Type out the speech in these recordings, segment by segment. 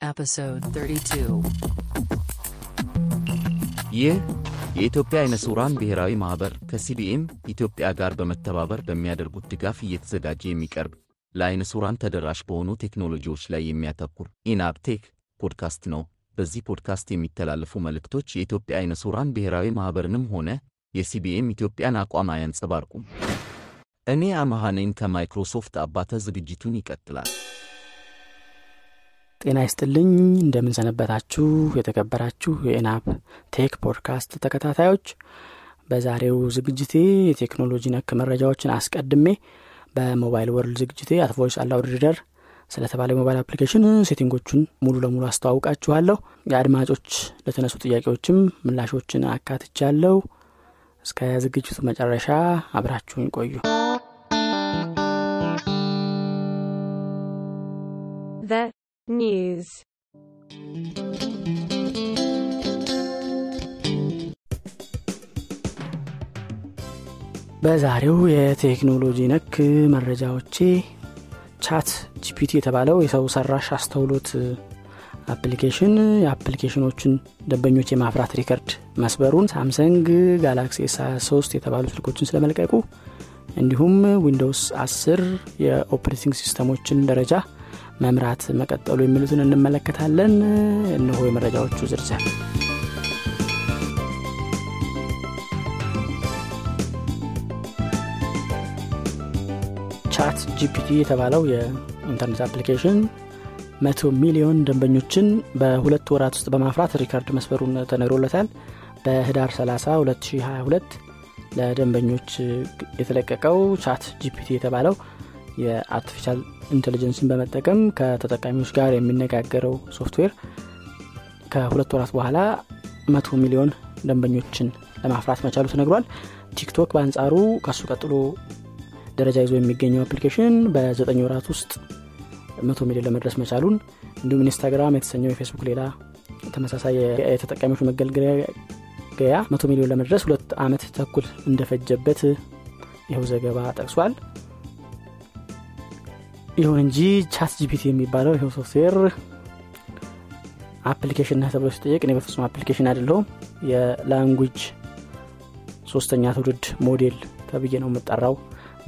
Episode 32. ይህ የኢትዮጵያ አይነ ስውራን ብሔራዊ ማኅበር ከ CBM ኢትዮጵያ ጋር በመተባበር በሚያደርጉት ድጋፍ እየተዘጋጀ የሚቀርብ ለአይነ ስውራን ተደራሽ በሆኑ ቴክኖሎጂዎች ላይ የሚያተኩር ኢንአፕቴክ ፖድካስት ነው። በዚህ ፖድካስት የሚተላለፉ መልእክቶች የኢትዮጵያ አይነ ስውራን ብሔራዊ ማኅበርንም ሆነ የ CBM ኢትዮጵያን አቋም አያንጸባርቁም። እኔ ነኝ ከማይክሮሶፍት አባተ። ዝግጅቱን ይቀጥላል። ጤና ይስጥልኝ። እንደምን ሰነበታችሁ የተከበራችሁ የኢናብ ቴክ ፖድካስት ተከታታዮች በዛሬው ዝግጅቴ የቴክኖሎጂ ነክ መረጃዎችን አስቀድሜ በ mobile world ዝግጅቴ @Voice Aloud Reader ስለተባለ የሞባይል application setting ኦቹን ሙሉ ለሙሉ አስተዋውቃችኋለሁ። የአድማጮች ለተነሱ ጥያቄዎችም ምላሾችን አካትቻለሁ። እስከ ዝግጅቱ መጨረሻ አብራችሁኝ ቆዩ። The news. በዛሬው የቴክኖሎጂ ነክ መረጃዎቼ ChatGPT የተባለው የሰው ሰራሽ አስተውሎት application የ application ኦችን ደንበኞች የማፍራት ሪከርድ መስበሩን Samsung Galaxy S 23 የተባሉ ስልኮችን ስለመልቀቁ እንዲሁም Windows 10 የ operating system ኦችን ደረጃ መምራት መቀጠሉ የሚሉትን እንመለከታለን። እነሆ የመረጃዎቹ ዝርዝር። ChatGPT የተባለው የኢንተርኔት application መቶ ሚሊዮን ደንበኞችን በሁለት ወራት ውስጥ በማፍራት ሪከርድ መስበሩን ተነግሮለታል። በህዳር 30 2022 ለደንበኞች የተለቀቀው ChatGPT የተባለው የ artificial intelligence ን በመጠቀም ከተጠቃሚዎች ጋር የሚነጋገረው ሶፍትዌር ከሁለት ወራት በኋላ መቶ ሚሊዮን ደንበኞችን ለማፍራት መቻሉ ተነግሯል። TikTok በአንጻሩ ከሱ ቀጥሎ ደረጃ ይዞ የሚገኘው application በዘጠኝ ወራት ውስጥ መቶ ሚሊዮን ለመድረስ መቻሉን እንዲሁም Instagram የተሰኘው የፌስቡክ ሌላ ተመሳሳይ የተጠቃሚዎች መገልገያ መቶ ሚሊዮን ለመድረስ ሁለት አመት ተኩል እንደፈጀበት ይኸው ዘገባ ጠቅሷል ይሁን እንጂ ChatGPT የሚባለው ይኸው software application ነህ ተብሎ ሲጠየቅ እኔ በፍጹም application አይደለሁም። የ language ሶስተኛ ትውልድ ሞዴል ተብዬ ነው የምጠራው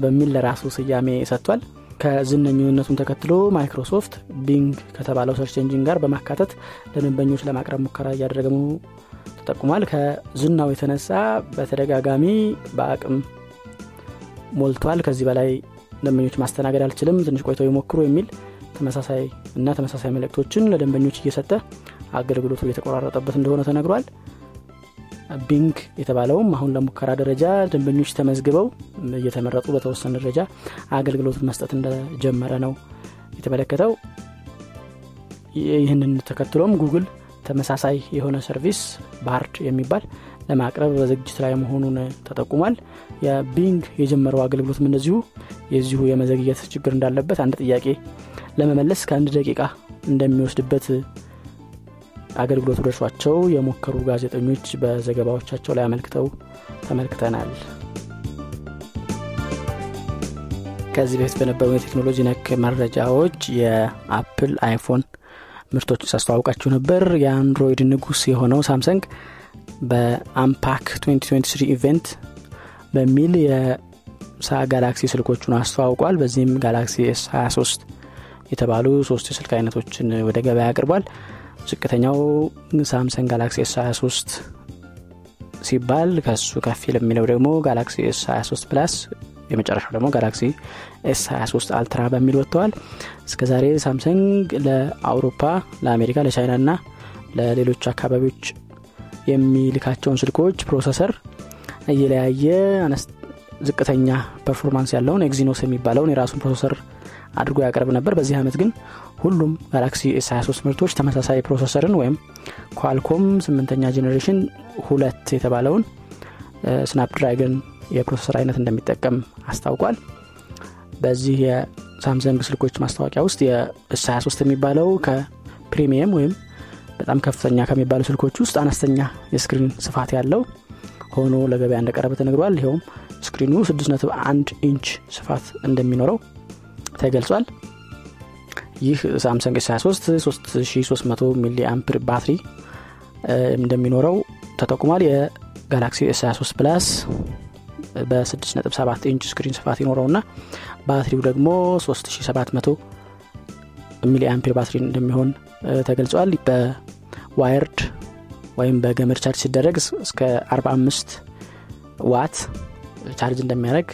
በሚል ለራሱ ስያሜ ሰጥቷል። ዝነኝነቱን ተከትሎ Microsoft Bing ከተባለው search engine ጋር በማካተት ለደንበኞች ለማቅረብ ሙከራ እያደረገ መሆኑ ተጠቁሟል። ከዝናው የተነሳ በተደጋጋሚ በአቅም ሞልቷል። ከዚህ በላይ ደንበኞች ማስተናገድ አልችልም ትንሽ ቆይተው ይሞክሩ የሚል ተመሳሳይ እና ተመሳሳይ መልእክቶችን ለደንበኞች እየሰጠ አገልግሎቱ እየተቆራረጠበት እንደሆነ ተነግሯል። Bing የተባለውም አሁን ለሙከራ ደረጃ ደንበኞች ተመዝግበው እየተመረጡ በተወሰነ ደረጃ አገልግሎቱን መስጠት እንደጀመረ ነው የተመለከተው። ይህንን ተከትሎም ጉግል ተመሳሳይ የሆነ service Bard የሚባል ለማቅረብ በዝግጅት ላይ መሆኑን ተጠቁሟል። የ Bing የጀመረው አገልግሎትም እንደዚሁ የዚሁ የመዘግየት ችግር እንዳለበት አንድ ጥያቄ ለመመለስ ከአንድ ደቂቃ እንደሚወስድበት አገልግሎቱ ደርሷቸው የሞከሩ ጋዜጠኞች በዘገባዎቻቸው ላይ አመልክተው ተመልክተናል። ከዚህ በፊት በነበሩ የቴክኖሎጂ ነክ መረጃዎች የ Apple iPhone ምርቶችን ሳስተዋውቃችሁ ነበር። የ Android ንጉስ የሆነው Samsung በ Unpacked 2023 event በሚል የሳ ጋላክሲ ስልኮቹን አስተዋውቋል። በዚህም Galaxy S 23 የተባሉ ሶስት የስልክ አይነቶችን ወደ ገበያ አቅርቧል። ዝቅተኛው Samsung Galaxy S 23 ሲባል ከሱ ከፊል የሚለው ደግሞ Galaxy S 23 Plus የመጨረሻው ደግሞ Galaxy S 23 Ultra በሚል ወጥተዋል። እስከ ዛሬ Samsung ለአውሮፓ ለአሜሪካ ለቻይና ና ለሌሎች አካባቢዎች የሚልካቸውን ስልኮች processor እየለያየ ዝቅተኛ performance ያለውን Exynos የሚባለውን የራሱን processor አድርጎ ያቀርብ ነበር። በዚህ ዓመት ግን ሁሉም Galaxy S 23 ምርቶች ተመሳሳይ processor ን ወይም Qualcomm ስምንተኛ generation ሁለት የተባለውን Snapdragon የ processor አይነት እንደሚጠቀም አስታውቋል። በዚህ የ Samsung ስልኮች ማስታወቂያ ውስጥ የ S 23 የሚባለው ከ premium ወይም በጣም ከፍተኛ ከሚባሉ ስልኮች ውስጥ አነስተኛ የ screen ስፋት ያለው ሆኖ ለገበያ እንደቀረበ ተነግሯል። ይኸውም screen ኡ 6.1 ኢንች ስፋት እንደሚኖረው ተገልጿል። ይህ Samsung S 23 3300 ሚሊ አምፔር ባትሪ እንደሚኖረው ተጠቁሟል። የ Galaxy S 23 Plus በ6.7 ኢንች screen ስፋት ይኖረውና ባትሪው ደግሞ 3700 ሚሊ አምፔር ባትሪ እንደሚሆን ተገልጿል። በ wired ወይም በገመድ ቻርጅ ሲደረግ እስከ 45 ዋት charge እንደሚያደርግ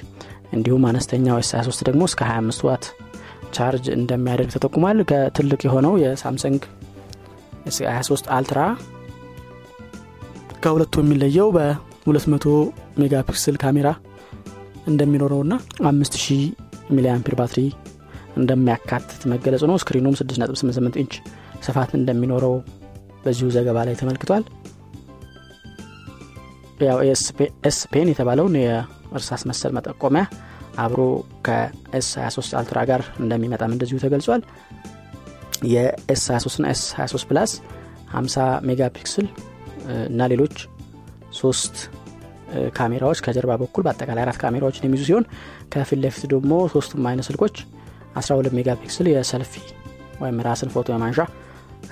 እንዲሁም አነስተኛው S 23 ደግሞ እስከ 25 ዋት ቻርጅ እንደሚያደርግ ተጠቁሟል። ከትልቅ የሆነው የ Samsung S 23 Ultra ከሁለቱ የሚለየው በ200 megapixel ካሜራ እንደሚኖረው ና 5000 milliampere ባትሪ እንደሚያካትት መገለጹ ነው። screen ኑም 6.88 ኢንች ስፋት እንደሚኖረው በዚሁ ዘገባ ላይ ተመልክቷል። ያው S Pen የተባለውን የእርሳስ መሰል መጠቆሚያ አብሮ ከ S 23 Ultra ጋር እንደሚመጣም እንደዚሁ ተገልጿል። የ S 23 ና S 23 Plus 50 megapixel እና ሌሎች ሶስት ካሜራዎች ከጀርባ በኩል በአጠቃላይ አራት ካሜራዎችን የሚይዙ ሲሆን ከፊት ለፊት ደግሞ ሶስቱም አይነት ስልኮች 12 megapixel የ selfie ወይም ራስን ፎቶ የማንሻ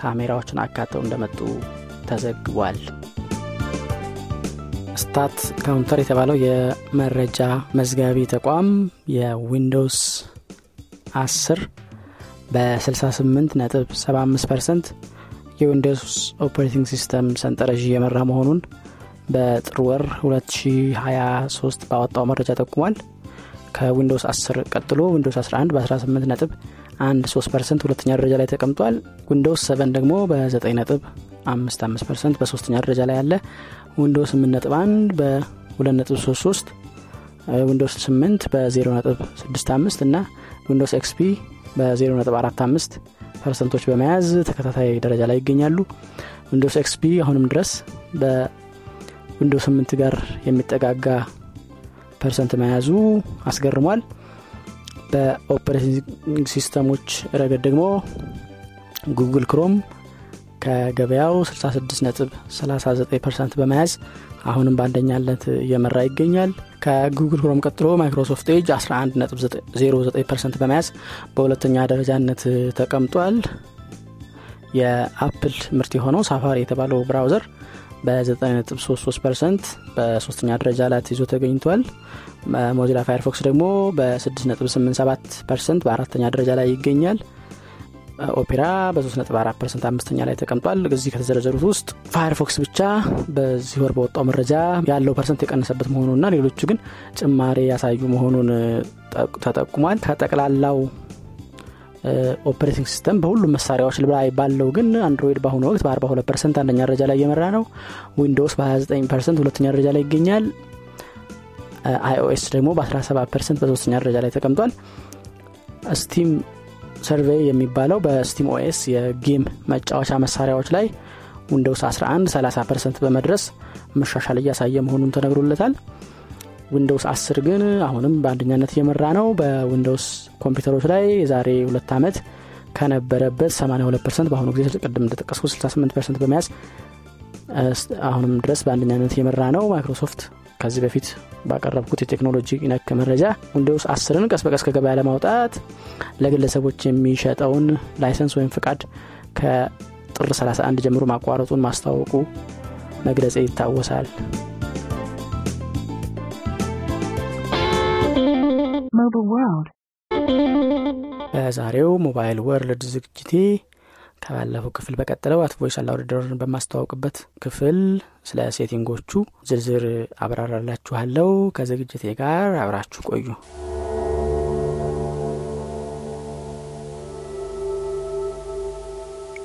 ካሜራዎችን አካተው እንደመጡ ተዘግቧል። StatCounter የተባለው የመረጃ መዝጋቢ ተቋም የ Windows 10 በ68 ነጥብ 75 percent የ Windows operating system ሰንጠረዥ የመራ መሆኑን በጥር ወር 2023 ባወጣው መረጃ ጠቁሟል። ከ Windows 10 ቀጥሎ Windows 11 በ18 ነጥብ 13 percent ሁለተኛ ደረጃ ላይ ተቀምጧል። Windows 7 ደግሞ በ9 ነጥብ 55 percent በሶስተኛ ደረጃ ላይ ያለ Windows 8 ነጥብ 1 በ2 ነጥብ 33 Windows 8 በ0 ነጥብ 65 እና Windows XP በ0 ነጥብ 45 percent ኦች በመያዝ ተከታታይ ደረጃ ላይ ይገኛሉ። Windows XP አሁንም ድረስ በ Windows 8 ጋር የሚጠጋጋ percent መያዙ አስገርሟል በ operating system ኦች ረገድ ደግሞ Google Chrome ከገበያው 66 ነጥብ 39 percent በመያዝ አሁንም በአንደኛነት እየመራ ይገኛል። ከ Google Chrome ቀጥሎ Microsoft Edge 11 ነጥብ 09 percent በመያዝ በሁለተኛ ደረጃነት ተቀምጧል። የ Apple ምርት የሆነው Safari የተባለው browser በ9.33 percent በሶስተኛ ደረጃ ላይ ይዞ ተገኝቷል Mozilla Firefox ደግሞ በ6.87 percent በአራተኛ ደረጃ ላይ ይገኛል። Opera በ3.4 percent አምስተኛ ላይ ተቀምጧል። እዚህ ከተዘረዘሩት ውስጥ Firefox ብቻ በዚህ ወር በወጣው መረጃ ያለው percent የቀነሰበት መሆኑና ሌሎቹ ግን ጭማሬ ያሳዩ መሆኑን ተጠቁሟል። ከጠቅላላው operating system በሁሉም መሳሪያዎች ላይ ባለው ግን Android በአሁኑ ወቅት በ42 percent አንደኛ ደረጃ ላይ እየመራ ነው። Windows በ29 percent ሁለተኛ ደረጃ ላይ ይገኛል iOS ደግሞ በ17 percent በሶስተኛ ደረጃ ላይ ተቀምጧል። Steam Survey የሚባለው በ SteamOS የ game መጫወቻ መሳሪያዎች ላይ Windows 11 30 percent በመድረስ መሻሻል እያሳየ መሆኑን ተነግሮለታል። Windows 10 ግን አሁንም በአንደኛነት እየመራ ነው። በ Windows ኮምፒውተሮች ላይ የዛሬ ሁለት ዓመት ከነበረበት 82 percent በአሁኑ ጊዜ ቅድም እንደጠቀስኩ 68 percent በመያዝ አሁንም ድረስ በአንደኛነት እየመራ ነው። ማይክሮሶፍት ከዚህ በፊት ባቀረብኩት የቴክኖሎጂ ነክ መረጃ Windows 10ን ቀስ በቀስ ከገበያ ለማውጣት ለግለሰቦች የሚሸጠውን license ወይም ፍቃድ ከጥር 31 ጀምሮ ማቋረጡን ማስታወቁ መግለጽ ይታወሳል. በዛሬው Mobile World ዝግጅቴ ከባለፈው ክፍል በቀጠለው At Voice Aloud Reader ን በማስተዋውቅበት ክፍል ስለ setting ኦቹ ዝርዝር አብራራላችኋለው ከዝግጅቴ ጋር አብራችሁ ቆዩ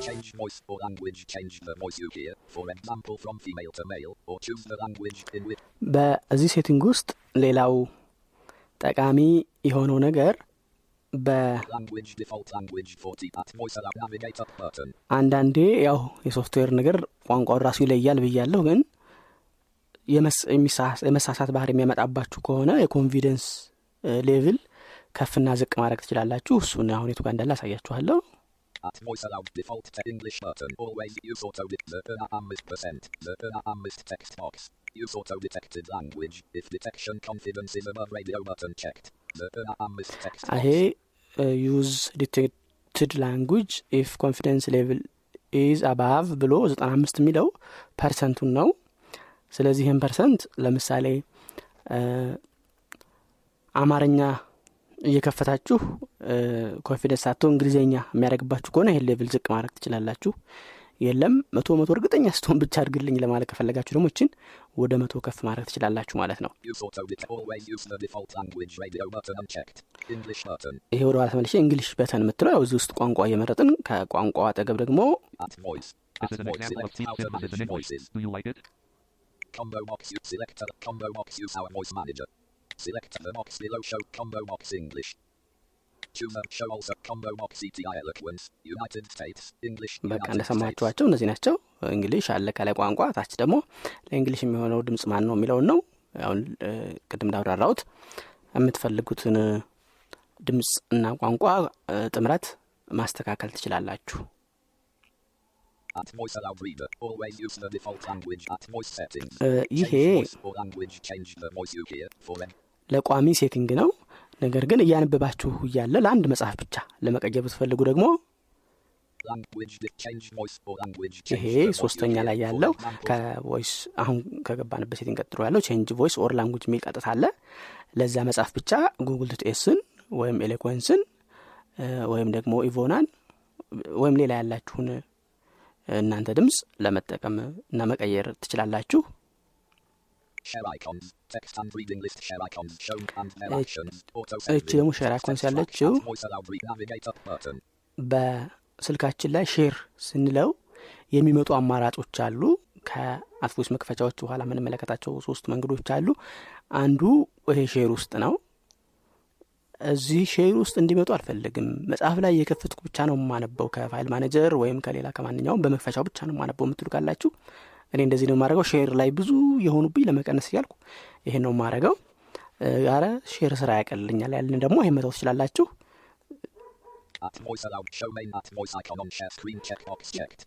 Change voice or language. Change the voice you hear. For example, from female to male, or choose the language in which በዚህ setting ውስጥ ሌላው ጠቃሚ የሆነው ነገር በአንዳንዴ ያው የሶፍትዌር ነገር ቋንቋውን ራሱ ይለያል ብያለሁ ግን የመሳሳት ባህር የሚያመጣባችሁ ከሆነ የኮንፊደንስ ሌቭል ከፍና ዝቅ ማድረግ ትችላላችሁ። እሱን አሁን የቱ ጋር እንዳለ አሳያችኋለሁ At voice allowed default to English button. Always use auto de- the uh, percent The uh, text box. Use auto detected language. If detection confidence is above radio button checked. The uh, text ይሄ box. ዩዝ አክሰፕትድ ላንጉጅ ኢፍ ኮንፊደንስ ሌቭል ኢዝ አባቭ ብሎ 95 የሚለው ፐርሰንቱን ነው ስለዚህ ይህን ፐርሰንት ለምሳሌ አማርኛ እየከፈታችሁ confidence ሳቶ እንግሊዝኛ የሚያደርግባችሁ ከሆነ ይህን level ዝቅ ማድረግ ትችላላችሁ የለም መቶ መቶ እርግጠኛ ስትሆን ብቻ አድርግልኝ ለማለት ከፈለጋችሁ ደግሞ እችን ወደ መቶ ከፍ ማድረግ ትችላላችሁ ማለት ነው Use auto detect. Always use the default language radio button unchecked. English button. ይሄ ወደ ኋላ ተመልሼ እንግሊሽ በተን የምትለው ያው እዚህ ውስጥ ቋንቋ እየመረጥን ከቋንቋ አጠገብ ደግሞ? Combo box. Use select a combo box. Use our voice manager. Select the box below. Show combo box English. በቃ. እንደሰማችኋቸው እነዚህ ናቸው English አለ ከላይ ቋንቋ ታች ደግሞ ለ English የሚሆነው ድምጽ ማን ነው የሚለውን ነው አሁን ቅድም እንዳብራራሁት የምትፈልጉትን ድምጽ እና ቋንቋ ጥምረት ማስተካከል ትችላላችሁ ይሄ ለቋሚ setting ነው ነገር ግን እያነበባችሁ እያለ ለአንድ መጽሐፍ ብቻ ለመቀየር ብትፈልጉ ደግሞ. ይሄ ሶስተኛ. ላይ ያለው ከ voice አሁን ከገባንበት setting ቀጥሎ ያለው change voice or language የሚል ቀጥታ አለ ለዛ መጽሐፍ ብቻ Google TTS ን ወይም Eloquence ን ወይም ደግሞ Ivona ን ወይም ሌላ ያላችሁን እናንተ ድምፅ ለመጠቀም እና መቀየር ትችላላችሁ Share icons. Text and reading list share icons shown and their actions. Auto እች ደግሞ share icons ያለችው. በስልካችን ላይ share ስንለው የሚመጡ አማራጮች አሉ ከ At Voice መክፈቻዎች በኋላ የምንመለከታቸው ሶስት መንገዶች አሉ አንዱ ይሄ share ውስጥ ነው እዚህ share ውስጥ እንዲመጡ አልፈልግም መጽሐፍ ላይ የከፈትኩ ብቻ ነው የማነበው ከ file manager ወይም ከሌላ ከማንኛውም በመክፈቻው ብቻ ነው የማነበው የምትሉ ካላችሁ እኔ እንደዚህ ነው የማደርገው share ላይ ብዙ የሆኑብኝ ለመቀነስ እያልኩ ይሄን ነው የማደርገው አረ share ስራ ያቀልልኛል ያልን ደግሞ ይሄን መተው ትችላላችሁ.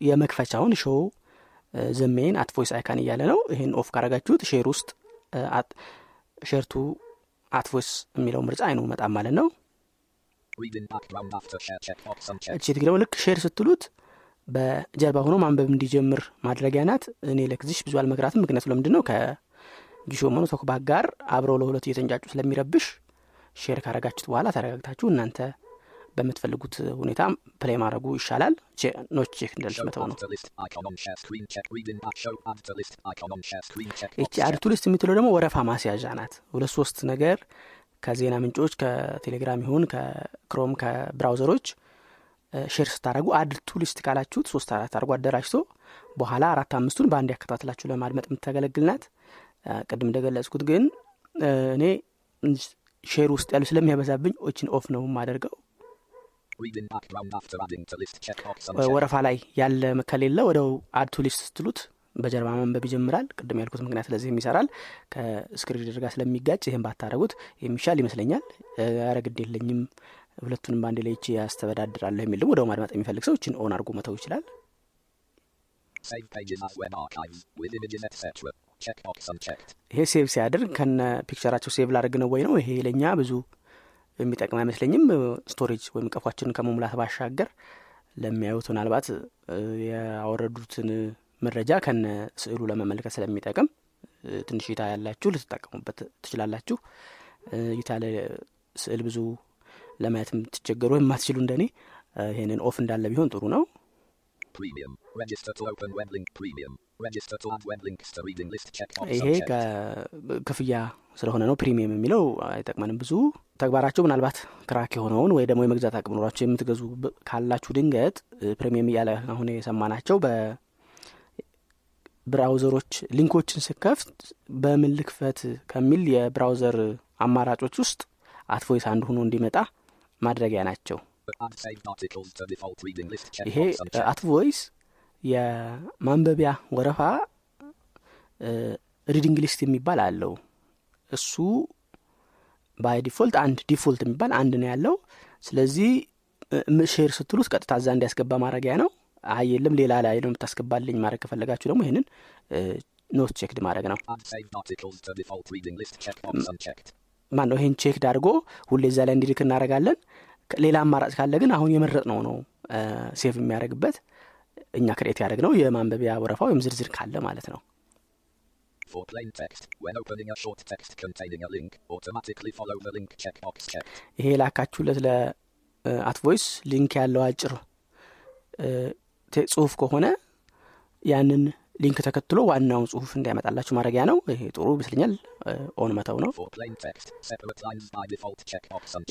የመክፈቻውን show the main At Voice icon እያለ ነው ይህን off ካረጋችሁት share ውስጥ share to At Voice የሚለው ምርጫ አይመጣም ማለት ነው. እቺ ደግሞ ልክ share ስትሉት በጀርባ ሆኖ ማንበብ እንዲጀምር ማድረጊያ ናት። እኔ ለግዚሽ ብዙ አልመክራትም። ምክንያቱ ለምንድን ነው? ከጊሾ መኖ TalkBack ጋር አብረው ለሁለቱ እየተንጫጩ ስለሚረብሽ share ካረጋችሁት በኋላ ተረጋግታችሁ እናንተ በምትፈልጉት ሁኔታ play ማድረጉ ይሻላል። not check Show መተው ነው። ይቺ add to list የምትለው ደግሞ ወረፋ ማስያዣ ናት። ሁለት ሶስት ነገር ከዜና ምንጮች ከቴሌግራም ይሁን ከ Chrome ከ browser ኦች share ስታደረጉ add to list ካላችሁት ሶስት አራት አድርጎ አደራጅቶ በኋላ አራት አምስቱን በአንድ ያከታትላችሁ ለማድመጥ የምታገለግል ናት። አ፣ ቅድም እንደገለጽኩት ግን እኔ share ውስጥ ያሉ ስለሚያበዛብኝ ኦችን off ነው የማደርገው. ወረፋ ላይ ያለ ከሌለ ወደው add list ስትሉት በጀርባ ማንበብ ይጀምራል። ቅድም ያልኩት ምክንያት ስለዚህም ይሰራል ከ screen ጋር ስለሚጋጭ ይህን ባታደረጉት የሚሻል ይመስለኛል። እ፣ ኧረ ግድ የለኝም ሁለቱንም በአንድ ላይ ይቺ ያስተዳድራለሁ የሚል ደግሞ ወደው ማድመጥ የሚፈልግ ሰው እችን on አድርጎ መተው ይችላል. ይሄ save ሲያደርግ ከነ picture ኣቸው save ላደርግ ነው ወይ ነው? ይሄ ለእኛ ብዙ የሚጠቅም አይመስለኝም። storage ወይም ቀፏችንን ከመሙላት ባሻገር ለሚያዩት ምናልባት ያወረዱትን መረጃ ከነ ስዕሉ ለመመልከት ስለሚጠቅም ትንሽ እይታ ያላችሁ ልትጠቀሙበት ትችላላችሁ። እይታ ለስዕል ብዙ ለማየት የምትቸገሩ ወይም የማትችሉ እንደኔ እ፣ ይሄንን off እንዳለ ቢሆን ጥሩ ነው Premium. Register to open web link premium. Register to add web links to reading list checkbox ይሄ. ከክፍያ ስለሆነ ነው premium የሚለው አይጠቅመንም ብዙ ተግባራችሁ ምናልባት crack የሆነውን ወይ ደግሞ የመግዛት አቅም ኖሯቸው የምትገዙ ካላችሁ ድንገት premium እያለ አሁን የሰማናቸው በ browser ኦች link ኦችን ስከፍት በምን ልክፈት ከሚል የ browser አማራጮች ውስጥ At Voice አንዱ ሆኖ እንዲመጣ ማድረጊያ ናቸው። ይሄ unchecked. At Voice የማንበቢያ ወረፋ reading list የሚባል አለው። እሱ by default አንድ default የሚባል አንድ ነው ያለው። ስለዚህ share ስትሉት ቀጥታ እዛ እንዲያስገባ ማድረጊያ ነው። አይ የለም ሌላ ላይ ነው የምታስገባልኝ ማድረግ ከፈለጋችሁ ደግሞ ይህንን not checked ማድረግ ነው ማን ነው ይህን checked አድርጎ ሁሌ እዛ ላይ እንዲልክ እናደረጋለን ሌላ አማራጭ ካለ ግን አሁን የመረጥ ነው ነው save የሚያደርግበት እኛ create ያደረግ ነው የማንበቢያ ወረፋ ወይም ዝርዝር ካለ ማለት ነው. ይሄ የላካችሁለት ለ At Voice link ያለው አጭር ጽሁፍ ከሆነ ያንን link ተከትሎ ዋናውን ጽሁፍ እንዲያመጣላችሁ ማድረጊያ ነው። ይሄ ጥሩ ይመስለኛል። on መተው ነው።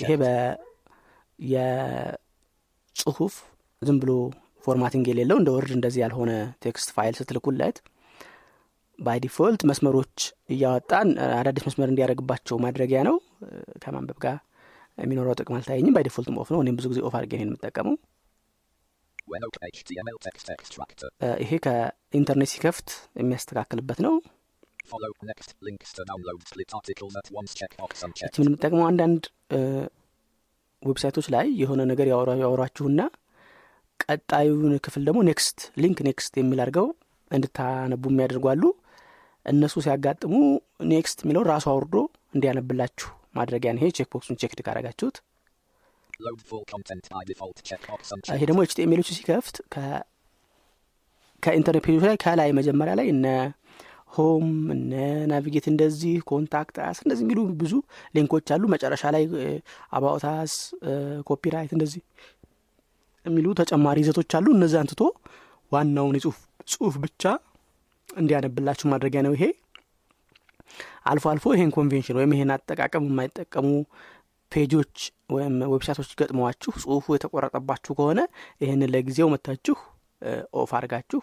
ይሄ የጽሁፍ ዝም ብሎ formatting የሌለው እንደ Word እንደዚህ ያልሆነ text file ስትልኩለት by default መስመሮች እያወጣን አዳዲስ መስመር እንዲያደርግባቸው ማድረጊያ ነው። ከማንበብ ጋር የሚኖረው ጥቅም አልታየኝም። by default off ነው። እኔም ብዙ ጊዜ off አድርጌ ነው የምጠቀመው When open HTML text extractor, እ፣ ይሄ ከኢንተርኔት ሲከፍት የሚያስተካክልበት ነው. ምን የምጠቅመው አንዳንድ website ኦች ላይ የሆነ ነገር ያወሯችሁና ቀጣዩን ክፍል ደግሞ next link next የሚል አድርገው እንድታነቡ የሚያደርጓሉ እነሱ ሲያጋጥሙ next የሚለው ራሱ አውርዶ እንዲያነብላችሁ ማድረጊያ ይሄ check box ኡን check ካረጋችሁት Load full content by default checkbox ይሄ. ደግሞ HTML ኦች ሲከፍት ከኢንተርኔት page ኦች ላይ ከላይ መጀመሪያ ላይ እነ home እነ navigate እንደዚህ contact us እንደዚህ የሚሉ ብዙ link ኦች አሉ። መጨረሻ ላይ about us copyright እንደዚህ የሚሉ ተጨማሪ ይዘቶች አሉ። እነዚያን ትቶ ዋናውን የጽሁፍ ጽሁፍ ብቻ እንዲያነብላችሁ ማድረጊያ ነው ይሄ። አልፎ አልፎ ይሄን ኮንቬንሽን ወይም ይሄን አጠቃቀም የማይጠቀሙ page ኦች ወይም website ኦች ገጥመዋችሁ ጽሁፉ የተቆረጠባችሁ ከሆነ ይህንን ለጊዜው መታችሁ off አድርጋችሁ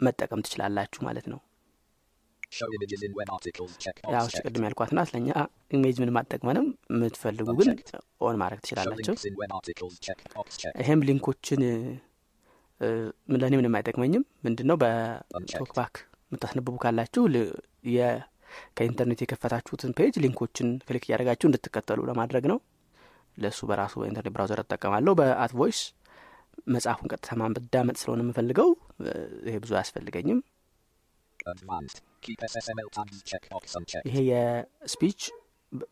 መጠቀም ትችላላችሁ ማለት ነው ያው. ቅድም ያልኳት ናት ለእኛ image ምንም አይጠቅመንም የምትፈልጉ ግን on ማድረግ checked. ይሄም link ኦችን ለእኔ ምንም አይጠቅመኝም ምንድን ነው በ TalkBack የምታስነብቡ ካላችሁ ከኢንተርኔት የከፈታችሁትን page link ኦችን click እያደረጋችሁ እንድትከተሉ ለማድረግ ነው። ለእሱ በራሱ በኢንተርኔት browser እጠቀማለሁ። በ At Voice መጽሐፉን ቀጥታ ማዳመጥ ስለሆነ የምፈልገው። ይሄ ብዙ አያስፈልገኝም. ይሄ የ speech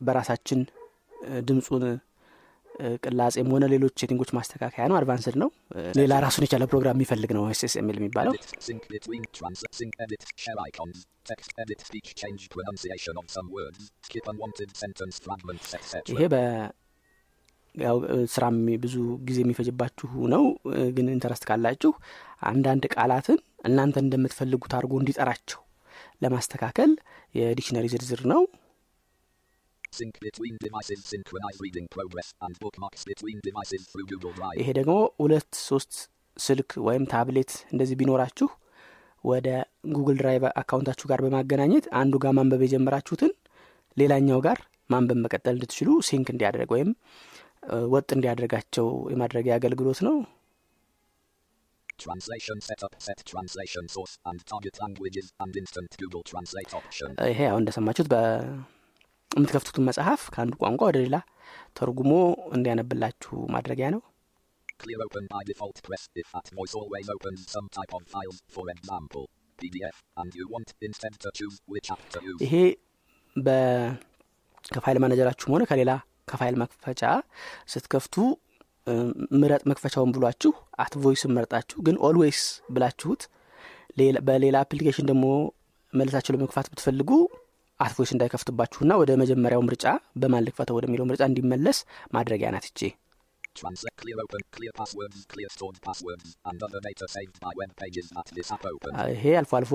በራሳችን ድምፁን ቅላጼም ሆነ ሌሎች setting ኦች ማስተካከያ ነው advanced ነው ሌላ ራሱን የቻለ ፕሮግራም የሚፈልግ ነው SSML የሚባለው. ይሄ ያው ስራም ብዙ ጊዜ የሚፈጅባችሁ ነው ግን interest ካላችሁ አንዳንድ ቃላትን እናንተ እንደምትፈልጉት አድርጎ እንዲጠራቸው ለማስተካከል የ dictionary ዝርዝር ነው ይሄ ደግሞ ሁለት ሶስት ስልክ ወይም ታብሌት እንደዚህ ቢኖራችሁ ወደ Google Drive account ኣችሁ ጋር በማገናኘት አንዱ ጋር ማንበብ የጀመራችሁትን ሌላኛው ጋር ማንበብ መቀጠል እንድትችሉ ሲንክ እንዲያደርግ ወይም ወጥ እንዲያደርጋቸው የማድረጊያ አገልግሎት ነው. ይሄ ያው እንደሰማችሁት በምትከፍቱትን መጽሐፍ ከአንዱ ቋንቋ ወደ ሌላ ተርጉሞ እንዲያነብላችሁ ማድረጊያ ነው። Clear open by default press if at voice always opens some type of file, for example, PDF, and you want instead to choose which app to use. ይሄ ከ file manager ኣችሁም ሆነ ከሌላ ከፋይል መክፈቻ ስትከፍቱ ምረጥ መክፈቻውን ብሏችሁ At Voice ን መርጣችሁ ግን always ብላችሁት ሌላ- በሌላ application ደግሞ መልሳችሁ ለመክፈት ብትፈልጉ At Voice እንዳይከፍትባችሁና ወደ መጀመሪያው ምርጫ በማን ልክፈተው ወደሚለው ምርጫ እንዲመለስ ማድረጊያ ናት opens. ይሄ አልፎ አልፎ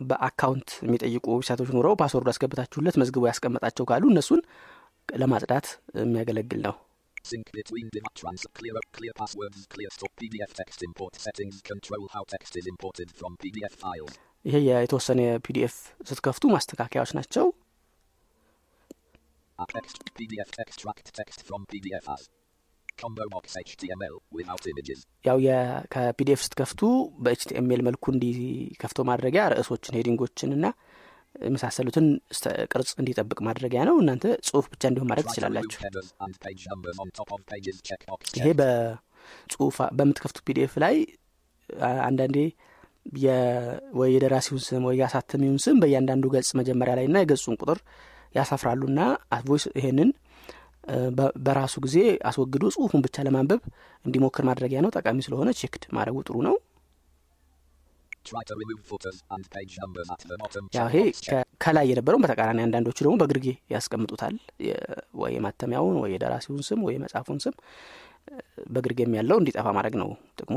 በ account የሚጠይቁ website ኦች ኑረው password አስገብታችሁለት መዝግቦ ያስቀመጣቸው ካሉ እነሱን ለማጽዳት የሚያገለግል ነው Sync between device trans clear up clear passwords, clear store PDF text import settings control how text is imported from PDF files. ይሄ የተወሰነ PDF ስትከፍቱ ማስተካከያዎች ናቸው. ያው ከ PDF ስትከፍቱ በ HTML መልኩ እንዲከፍተው ማድረጊያ ርዕሶችን heading ኦችን እና የመሳሰሉትን ቅርጽ እንዲጠብቅ ማድረጊያ ነው። እናንተ ጽሁፍ ብቻ እንዲሆን ማድረግ ትችላላችሁ። ይሄ. በጽሁፍ በምትከፍቱ PDF ላይ አንዳንዴ ወይ የደራሲውን ስም ወይ የአሳተሚውን ስም በእያንዳንዱ ገጽ መጀመሪያ ላይ ና የገጹን ቁጥር ያሰፍራሉና Voice ይሄንን በራሱ ጊዜ አስወግዶ ጽሁፉን ብቻ ለማንበብ እንዲሞክር ማድረጊያ ነው። ጠቃሚ ስለሆነ ቼክድ ማድረጉ ጥሩ ነው። ይሄ ከላይ የነበረውን በተቃራኒ አንዳንዶቹ ደግሞ በግርጌ ያስቀምጡታል። ወይ የማተሚያውን ወይ የደራሲውን ስም ወይ የመጽሐፉን ስም በግርጌም ያለው እንዲጠፋ ማድረግ ነው ጥቅሙ።.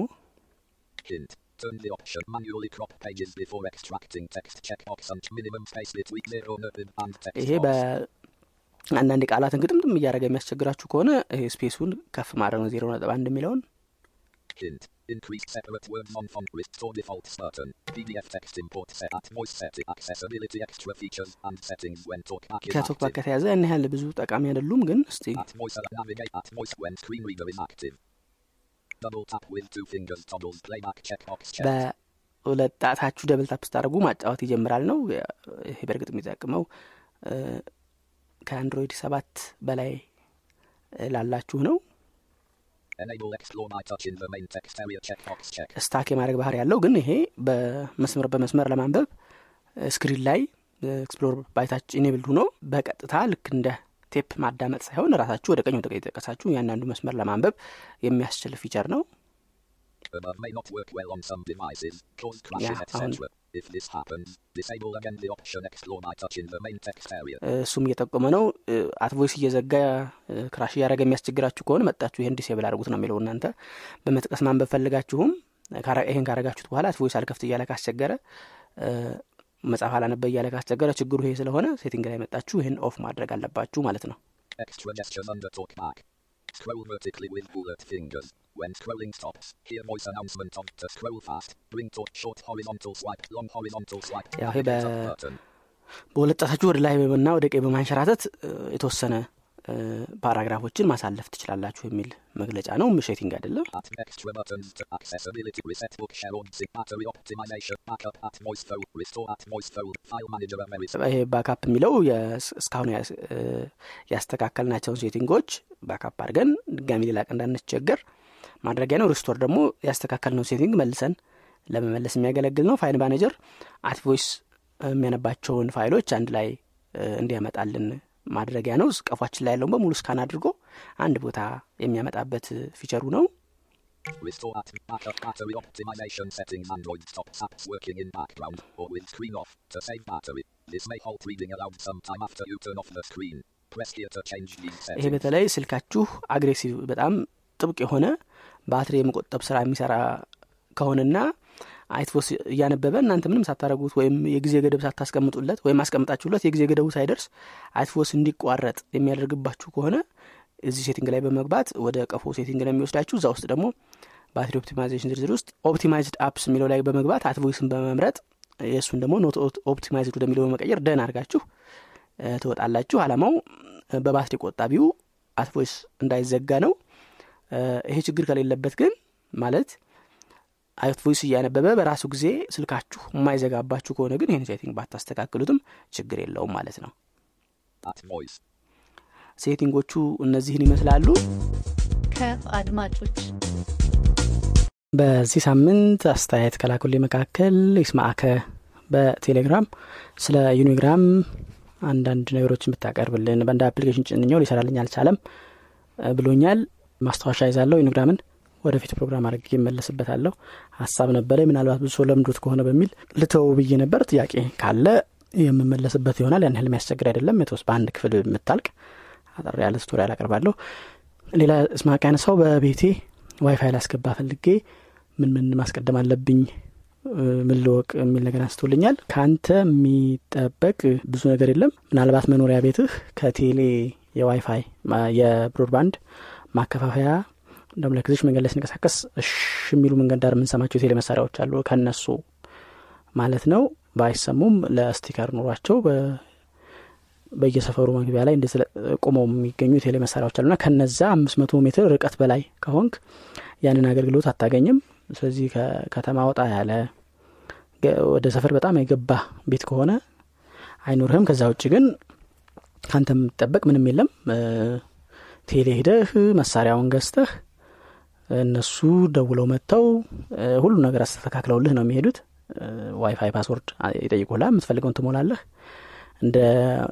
Turn the option manually crop pages before extracting text checkbox and minimum space between zero nib and text ይሄ. በአንዳንድ ቃላትን ግጥምጥም እያደረገ የሚያስቸግራችሁ ከሆነ ስፔሱን ከፍ ማድረግ ነው ዜሮ ነጥብ አንድ የሚለውን Hint. Increase separate words on font restore defaults button. PDF text import set at voice setting accessibility extra features and settings when talkback is ከቶክ active. ከተያዘ ያን ያህል ብዙ ጠቃሚ አይደሉም። ግን እስቲ At voice navigate at voice when screen reader is active. በሁለት ጣታችሁ double tap ስታደርጉ ማጫወት ይጀምራል ነው። ይሄ በእርግጥ የሚጠቅመው ከ Android ሰባት በላይ ላላችሁ ነው።. stuck የማድረግ ባህሪ ያለው ግን ይሄ በመስመር በመስመር ለማንበብ screen ላይ explore by touch enable ሆኖ በቀጥታ ልክ እንደ ቴፕ ማዳመጥ ሳይሆን ራሳችሁ ወደ ቀኝ ወደ ቀኝ እየጠቀሳችሁ እያንዳንዱ መስመር ለማንበብ የሚያስችል feature ነው።. እሱም እየጠቆመ ነው። At Voice እየዘጋ crash እያደረገ የሚያስቸግራችሁ ከሆነ መጣችሁ ይህን disable አድርጉት ነው የሚለው። እናንተ በመጥቀስ ማንበብ ፈልጋችሁም ይህን ካረጋችሁት በኋላ At Voice አልከፍት እያለ ካስቸገረ መጽሐፍ አላነበ እያለ ካስቸገረ ችግሩ ይሄ ስለሆነ setting ላይ መጣችሁ ይህን off ማድረግ አለባችሁ ማለት ነው።. Scroll vertically with bullet fingers. When scrolling stops, hear voice announcement on to scroll fast. Bring to short horizontal swipe, long horizontal swipe. Yeah, button. በሁለት ጣታችሁ ወደ ላይ እና ወደ ቀኝ በማንሸራተት የተወሰነ ፓራግራፎችን ማሳለፍ ትችላላችሁ የሚል መግለጫ ነው። ሴቲንግ አይደለም። ይሄ ባካፕ የሚለው እስካሁን ያስተካከልናቸውን setting ኦች backup አድርገን ድጋሚ ሌላ ቀን እንዳንቸገር ማድረጊያ ነው። restore ደግሞ ያስተካከልነው setting መልሰን ለመመለስ የሚያገለግል ነው። file manager At Voice የሚያነባቸውን ፋይሎች አንድ ላይ እንዲያመጣልን ማድረጊያ ነው። ቀፏችን ላይ ያለውን በሙሉ scan አድርጎ አንድ ቦታ የሚያመጣበት feature ኡ ነው። restore at backup battery optimization settings Android stops apps working in background or with screen off to save battery. This may halt reading aloud sometime after you turn off the screen. Press here to change these ይሄ settings. በተለይ ስልካችሁ aggressive በጣም ጥብቅ የሆነ ባትሪ የመቆጠብ ስራ የሚሰራ ከሆነና At Voice እያነበበ እናንተ ምንም ሳታደረጉት ወይም የጊዜ ገደብ ሳታስቀምጡለት ወይም አስቀምጣችሁለት የጊዜ ገደቡ ሳይደርስ At Voice እንዲቋረጥ የሚያደርግባችሁ ከሆነ እዚህ setting ላይ በመግባት ወደ ቀፎ setting ነው የሚወስዳችሁ። እዛ ውስጥ ደግሞ ባትሪ optimization ዝርዝር ውስጥ optimized apps የሚለው ላይ በመግባት At Voice ን በመምረጥ የእሱን ደግሞ not optimized ወደሚለው በመቀየር done አድርጋችሁ ትወጣላችሁ። አላማው በባትሪ ቆጣቢው At Voice እንዳይዘጋ ነው። ይሄ ችግር ከሌለበት ግን ማለት At Voice እያነበበ በራሱ ጊዜ ስልካችሁ የማይዘጋባችሁ ከሆነ ግን ይህን setting ባታስተካክሉትም ችግር የለውም ማለት ነው።. setting ኦቹ እነዚህን ይመስላሉ። ከአድማጮች በዚህ ሳምንት አስተያየት ከላኩልኝ መካከል ይስማዕከ በቴሌግራም ስለ Unigram አንዳንድ ነገሮችን ብታቀርብልን በአንድ application ጭኜው ሊሰራልኝ አልቻለም ብሎኛል። ማስታወሻ ይዛለሁ። Unigram ን ወደፊት ፕሮግራም አድርጌ እመለስበታለሁ። ሀሳብ ነበረ ምናልባት ብዙ ሰው ለምዶት ከሆነ በሚል ልተው ብዬ ነበር። ጥያቄ ካለ የምመለስበት ይሆናል። ያን ያህል የሚያስቸግር አይደለም። የተወስ በአንድ ክፍል የምታልቅ አጠር ያለ story አቀርባለሁ። ሌላ እስማቅ ያነሳው በቤቴ ዋይፋይ ላስገባ ፈልጌ ምን ምን ማስቀደም አለብኝ ምን የሚል ነገር አንስቶልኛል። ከአንተ የሚጠበቅ ብዙ ነገር የለም። ምናልባት መኖሪያ ቤትህ ከቴሌ የዋይፋይ የብሮድባንድ ማከፋፈያ እንደም ለክዜች መንገድ ላይ ስንቀሳቀስ እሽ የሚሉ መንገድ ዳር የምንሰማቸው የቴሌ መሳሪያዎች አሉ። ከነሱ ማለት ነው። ባይሰሙም ለስቲከር ኑሯቸው በየሰፈሩ መግቢያ ላይ እንደዚህ ቆመው የሚገኙ የቴሌ መሳሪያዎች አሉና ከነዛ አምስት መቶ ሜትር ርቀት በላይ ከሆንክ ያንን አገልግሎት አታገኝም። ስለዚህ ከከተማ ወጣ ያለ ወደ ሰፈር በጣም የገባ ቤት ከሆነ አይኖርህም። ከዛ ውጭ ግን ከአንተ የምጠበቅ ምንም የለም። ቴሌ ሂደህ መሳሪያውን ገዝተህ እነሱ ደውለው መጥተው ሁሉ ነገር አስተካክለውልህ ነው የሚሄዱት። WiFi password ይጠይቁላል። የምትፈልገውን ትሞላለህ። እንደ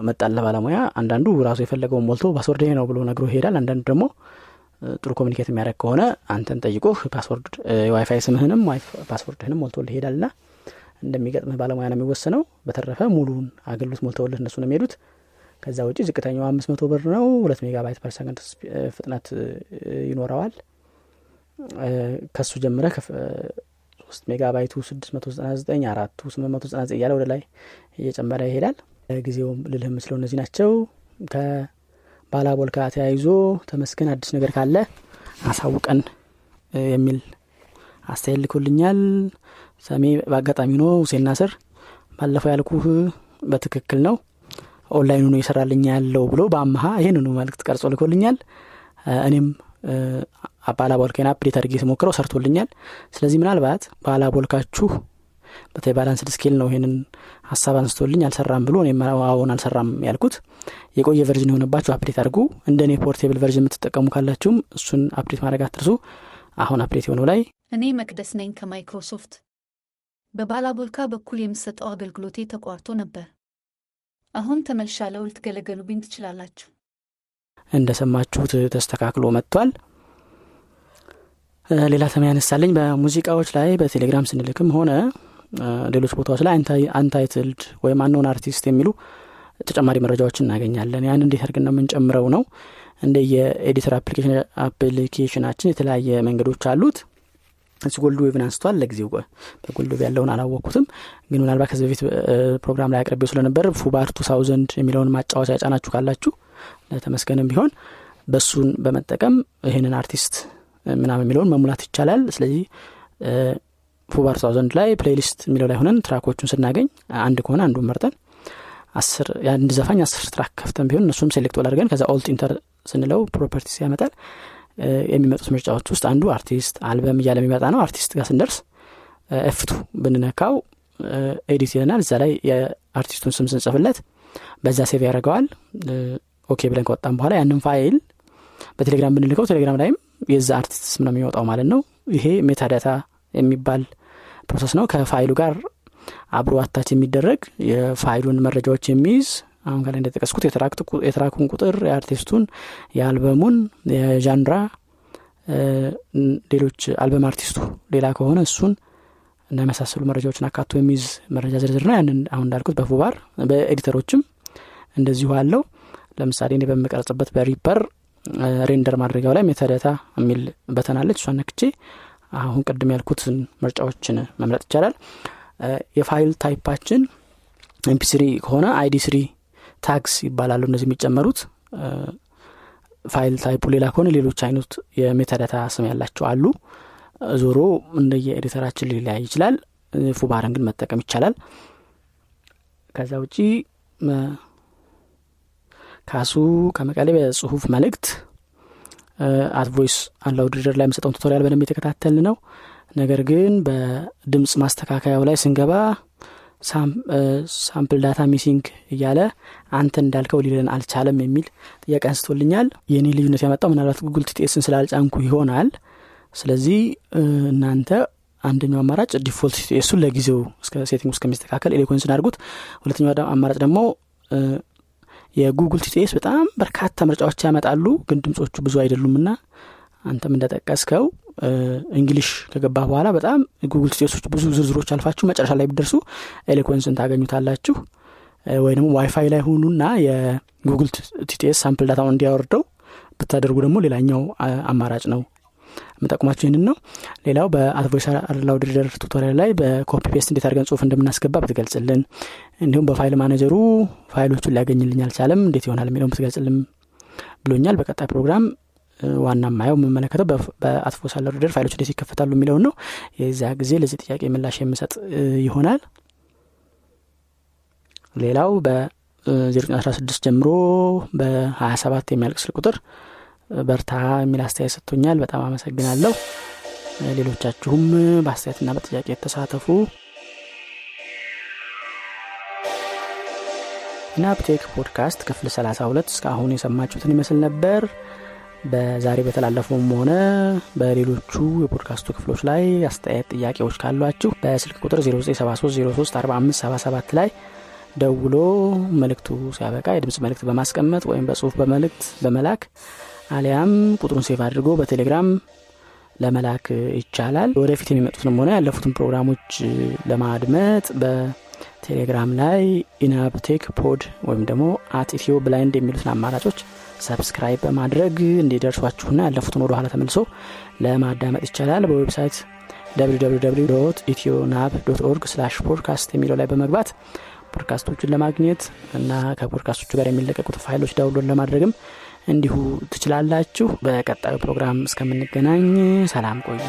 መጣለ ባለሙያ አንዳንዱ ራሱ የፈለገውን ሞልቶ password ነው ብሎ ነግሮ ይሄዳል አንዳንዱ ደግሞ ጥሩ communicate የሚያደርግ ከሆነ አንተን ጠይቆህ password የ WiFi ስምህንም password ህንም ሞልቶልህ ይሄዳል ና እንደሚገጥምህ ባለሙያ ነው የሚወሰነው በተረፈ ሙሉን አገልግሎት ሞልተውልህ እነሱ ነው የሚሄዱት ከዛ ውጭ ዝቅተኛው አምስት መቶ ብር ነው ሁለት megabyte per ፍጥነት ይኖረዋል ከሱ ጀምረ ሶስት ሜጋባይቱ ስድስት መቶ ዘጠና ዘጠኝ አራቱ ስምንት መቶ ዘጠና ዘጠኝ እያለ ወደ ላይ እየጨመረ ይሄዳል። ጊዜውም ልልህ ምስለው እነዚህ ናቸው። ከ Balabolka ጋር ተያይዞ ተመስገን አዲስ ነገር ካለ አሳውቀን የሚል አስተያየት ልኮልኛል። ሰሜ በአጋጣሚ ነው ሁሴን ናስር ባለፈው ያልኩህ በትክክል ነው። ኦንላይኑ ነው ይሰራልኛ ያለው ብሎ በአመሀ ይህንኑ መልክት ቀርጾ ልኮልኛል። እኔም Balabolka ዬን update አድርጌ ስሞክረው ሰርቶልኛል። ስለዚህ ምናልባት Balabolka ችሁ በተለይ balanced scale ነው ይህንን ሀሳብ አንስቶልኝ አልሰራም ብሎ አሁን አልሰራም ያልኩት። የቆየ version የሆነባችሁ update አድርጉ። እንደ እኔ portable version የምትጠቀሙ ካላችሁም እሱን update ማድረግ አትርሱ። አሁን update የሆነው ላይ እኔ መቅደስ ነኝ ከማይክሮሶፍት። በ Balabolka በኩል የምሰጠው አገልግሎቴ ተቋርጦ ነበር። አሁን ተመልሻለሁ ልትገለገሉብኝ ትችላላችሁ እንደሰማችሁት ተስተካክሎ መጥቷል። ሌላ ተማ ያነሳለኝ በሙዚቃዎች ላይ በቴሌግራም ስንልክም ሆነ ሌሎች ቦታዎች ላይ untitled ወይም unknown artist የሚሉ ተጨማሪ መረጃዎችን እናገኛለን። ያን እንዴት አድርገን ነው የምንጨምረው ነው? እንደ የ editor application ናችን የተለያየ መንገዶች አሉት። እዚህ GoldWave ን አንስቷል። ለጊዜው በ Gold ያለውን አላወቅኩትም። ግን ምናልባት ከዚህ በፊት ፕሮግራም ላይ አቅርቤው ስለነበር foobar two thousand የሚለውን ማጫወቻ ያጫናችሁ ካላችሁ ለተመስገንም ቢሆን በሱን በመጠቀም ይህንን አርቲስት ምናምን የሚለውን መሙላት ይቻላል። ስለዚህ foobar thousand ላይ playlist የሚለው ላይ ሆነን track ኦቹን ስናገኝ አንድ ከሆነ አንዱን መርጠን አስር የአንድ ዘፋኝ አስር track ከፍተን ቢሆን እነሱም select አድርገን ከዛ Alt Enter ስንለው properties ያመጣል። የሚመጡት ምርጫዎች ውስጥ አንዱ artist album እያለ የሚመጣ ነው። አርቲስት ጋር ስንደርስ F2 ብንነካው edit ይለናል። እዛ ላይ የአርቲስቱን ስም ስንጽፍለት በዛ save ያደርገዋል OK ብለን ከወጣም በኋላ ያንን file በ Telegram ብንልከው ቴሌግራም ላይም የዛ አርቲስት ስም ነው የሚወጣው ማለት ነው። ይሄ metadata የሚባል process ነው። ከፋይሉ ጋር አብሮ attach የሚደረግ የፋይሉን መረጃዎች የሚይዝ አሁን ከላይ እንደጠቀስኩት የ track ኩን ቁጥር የአርቲስቱን የአልበሙን የዣንድራ ሌሎች album artist ቱ ሌላ ከሆነ እሱን እና መረጃዎችን አካቶ የሚይዝ መረጃ ዝርዝር ነው። ያንን አሁን እንዳልኩት በ foobar በ editor ኦችም እንደዚሁ አለው ለምሳሌ እኔ በምቀርጽበት በ Reaper render ማድረጊያው ላይ metadata የሚል button አለች እሷን ነክቼ አሁን ቅድም ያልኩትን ምርጫዎችን መምረጥ ይቻላል። የ file type ኣችን MP3 ከሆነ ID3 tags ይባላሉ እነዚህ የሚጨመሩት። file type ኡ ሌላ ከሆነ ሌሎች አይነት የ metadata ስም ያላቸው አሉ። ዞሮ እንደየ editor ኣችን ሊለያይ ይችላል። foobar ን ግን መጠቀም ይቻላል። ከዛ ውጪ ካሱ ከመቀሌ በጽሁፍ መልእክት At Voice Aloud ላይ የምሰጠውን tutorial በደንብ የተከታተል ነው። ነገር ግን በድምፅ ማስተካከያው ላይ ስንገባ sample data missing እያለ አንተ እንዳልከው ሊለን አልቻለም የሚል ጥያቄ አንስቶልኛል። የእኔ ልዩነት ያመጣው ምናልባት Google TTS ን ስላልጫንኩ ይሆናል። ስለዚህ እናንተ አንደኛው አማራጭ default TTS ኡን ለጊዜው setting እስከሚስተካከል Eloquence ን አድርጉት። ሁለተኛው አማራጭ ደግሞ የ Google TTS በጣም በርካታ ምርጫዎች ያመጣሉ ግን ድምጾቹ ብዙ አይደሉም ና አንተም እንደጠቀስከው English ከገባ በኋላ በጣም Google TTS ኦች ብዙ ዝርዝሮች አልፋችሁ መጨረሻ ላይ ብትደርሱ Eloquence ን ታገኙታላችሁ። ወይ ዋይፋይ ላይ ሁኑና የ Google TTS sample data ውን እንዲያወርደው ብታደርጉ ደግሞ ሌላኛው አማራጭ ነው የምጠቁማችሁ ይህንን ነው። ሌላው በ At Voice Aloud Reader tutorial ላይ በ copy paste እንዴት አድርገን ጽሁፍ እንደምናስገባ ብትገልጽልን እንዲሁም በ file manager ሩ file ኦቹን ሊያገኝልኝ አልቻለም እንዴት ይሆናል የሚለውን ብትገልጽልን ብሎኛል። በቀጣይ ፕሮግራም ዋና ማየው የምመለከተው በ At Voice Aloud Reader file ኦች እንዴት ይከፈታሉ የሚለውን ነው። የዚያ ጊዜ ለዚህ ጥያቄ ምላሽ የምሰጥ ይሆናል። ሌላው በ016 ጀምሮ በ27 የሚያልቅ ስልክ ቁጥር በርታ የሚል አስተያየት ሰጥቶኛል። በጣም አመሰግናለሁ። ሌሎቻችሁም በአስተያየትና በጥያቄ የተሳተፉ ናፕቴክ ፖድካስት ክፍል 32 እስካሁን የሰማችሁትን ይመስል ነበር። በዛሬ በተላለፈውም ሆነ በሌሎቹ የፖድካስቱ ክፍሎች ላይ አስተያየት ጥያቄዎች ካሏችሁ በስልክ ቁጥር 0973034577 ላይ ደውሎ መልእክቱ ሲያበቃ የድምፅ መልእክት በማስቀመጥ ወይም በጽሁፍ በመልእክት በመላክ አሊያም ቁጥሩን save አድርጎ በቴሌግራም ለመላክ ይቻላል። ወደፊት የሚመጡትንም ሆነ ያለፉትን ፕሮግራሞች ለማድመጥ በቴሌግራም ላይ ኢናብቴክ pod ወይም ደግሞ at Ethio Blind የሚሉትን አማራጮች subscribe በማድረግ እንዲደርሷችሁና ያለፉትን ወደ ኋላ ተመልሶ ለማዳመጥ ይቻላል። በ website ኢትዮ ናብ dot org slash podcast የሚለው ላይ በመግባት ፖድካስቶችን ለማግኘት እና ከፖድካስቶቹ ጋር የሚለቀቁት file ኦች download ለማድረግም እንዲሁ ትችላላችሁ። በቀጣዩ ፕሮግራም እስከምንገናኝ ሰላም ቆዩ።